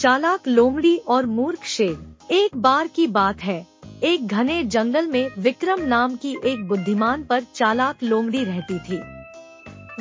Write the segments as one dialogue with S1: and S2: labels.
S1: चालाक लोमड़ी और मूर्ख शेर। एक बार की बात है। एक घने जंगल में विक्रम नाम की एक बुद्धिमान पर चालाक लोमड़ी रहती थी।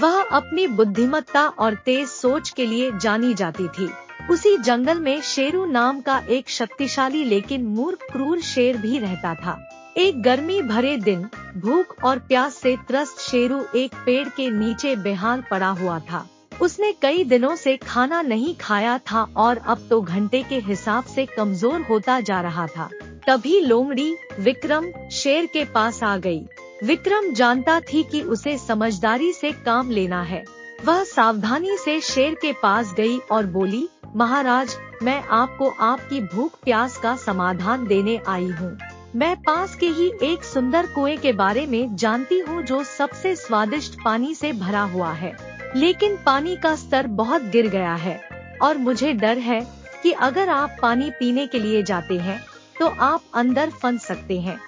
S1: वह अपनी बुद्धिमत्ता और तेज सोच के लिए जानी जाती थी। उसी जंगल में शेरू नाम का एक शक्तिशाली लेकिन मूर्ख क्रूर शेर भी रहता था। एक गर्मी भरे दिन, भूख और प्यास से त्रस्त शेरू एक पेड़ के नीचे बेहाल पड़ा हुआ था। उसने कई दिनों से खाना नहीं खाया था और अब तो घंटे के हिसाब से कमज़ोर होता जा रहा था। तभी लोमड़ी विक्रम शेर के पास आ गई। विक्रम जानता थी कि उसे समझदारी से काम लेना है। वह सावधानी से शेर के पास गई और बोली, महाराज, मैं आपको आपकी भूख प्यास का समाधान देने आई हूँ। मैं पास के ही एक सुंदर कुएँ के बारे में जानती हूँ जो सबसे स्वादिष्ट पानी से भरा हुआ है। लेकिन पानी का स्तर बहुत गिर गया है। और मुझे डर है कि अगर आप पानी पीने के लिए जाते हैं तो आप अंदर फंस सकते हैं।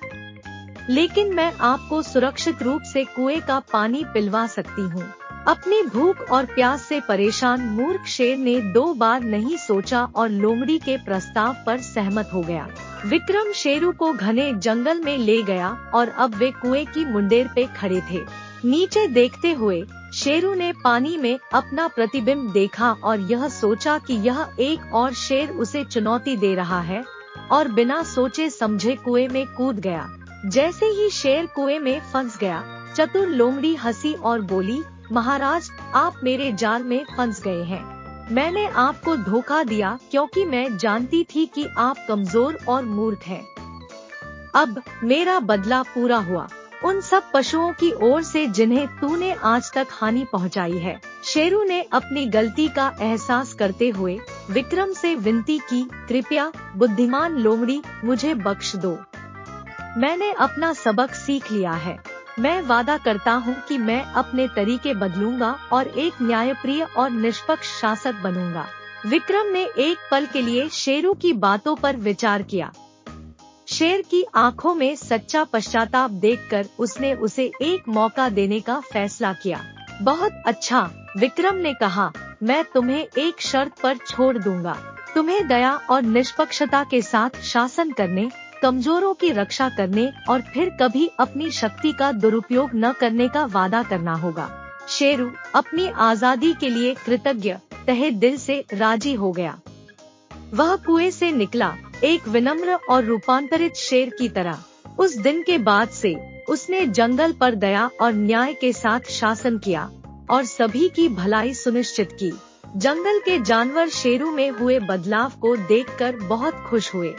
S1: लेकिन मैं आपको सुरक्षित रूप से कुएँ का पानी पिलवा सकती हूँ। अपनी भूख और प्यास से परेशान मूर्ख शेर ने दो बार नहीं सोचा और लोमड़ी के प्रस्ताव पर सहमत हो गया। विक्रम शेरू को घने जंगल में ले गया और अब वे कुएँ की मुंडेर पे खड़े थे। नीचे देखते हुए शेरू ने पानी में अपना प्रतिबिंब देखा और यह सोचा कि यह एक और शेर उसे चुनौती दे रहा है, और बिना सोचे समझे कुएँ में कूद गया। जैसे ही शेर कुएँ में फंस गया, चतुर लोमड़ी हँसी और बोली, महाराज, आप मेरे जाल में फंस गए हैं। मैंने आपको धोखा दिया क्योंकि मैं जानती थी कि आप कमज़ोर और मूर्ख हैं। अब मेरा बदला पूरा हुआ। उन सब पशुओं की ओर से जिन्हें तूने आज तक हानि पहुंचाई है। शेरू ने अपनी गलती का एहसास करते हुए विक्रम से विनती की, कृपया, बुद्धिमान लोमड़ी, मुझे बख्श दो। मैंने अपना सबक सीख लिया है। मैं वादा करता हूँ कि मैं अपने तरीके बदलूँगा और एक न्यायप्रिय और निष्पक्ष शासक बनूँगा। विक्रम ने एक पल के लिए शेरू की बातों पर विचार किया। शेर की आँखों में सच्चा पश्चाताप देखकर उसने उसे एक मौका देने का फैसला किया। बहुत अच्छा विक्रम ने कहा, मैं तुम्हें एक शर्त पर छोड़ दूँगा। तुम्हें दया और निष्पक्षता के साथ शासन करने, कमजोरों की रक्षा करने और फिर कभी अपनी शक्ति का दुरुपयोग न करने का वादा करना होगा। शेरू अपनी आज़ादी के लिए कृतज्ञ, तहे दिल से राज़ी हो गया। वह कुएँ से निकला एक विनम्र और रूपांतरित शेर की तरह। उस दिन के बाद से, उसने जंगल पर दया और न्याय के साथ शासन किया, और सभी की भलाई सुनिश्चित की। जंगल के जानवर शेरों में हुए बदलाव को देखकर बहुत खुश हुए।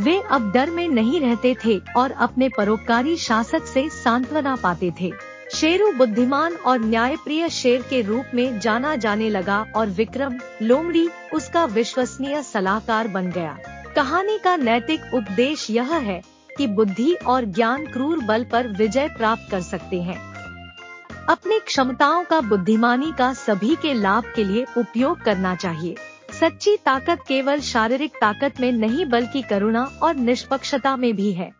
S1: वे अब डर में नहीं रहते थे और अपने परोपकारी शासक से सांत्वना पाते थे। शेरू बुद्धिमान और न्यायप्रिय शेर के रूप में जाना जाने लगा और विक्रम, लोमड़ी, उसका विश्वसनीय सलाहकार बन गया। कहानी का नैतिक उपदेश यह है कि बुद्धि और ज्ञान क्रूर बल पर विजय प्राप्त कर सकते हैं। अपनी क्षमताओं का, बुद्धिमानी का सभी के लाभ के लिए उपयोग करना चाहिए। सच्ची ताकत केवल शारीरिक ताकत में नहीं, बल्कि करुणा और निष्पक्षता में भी है।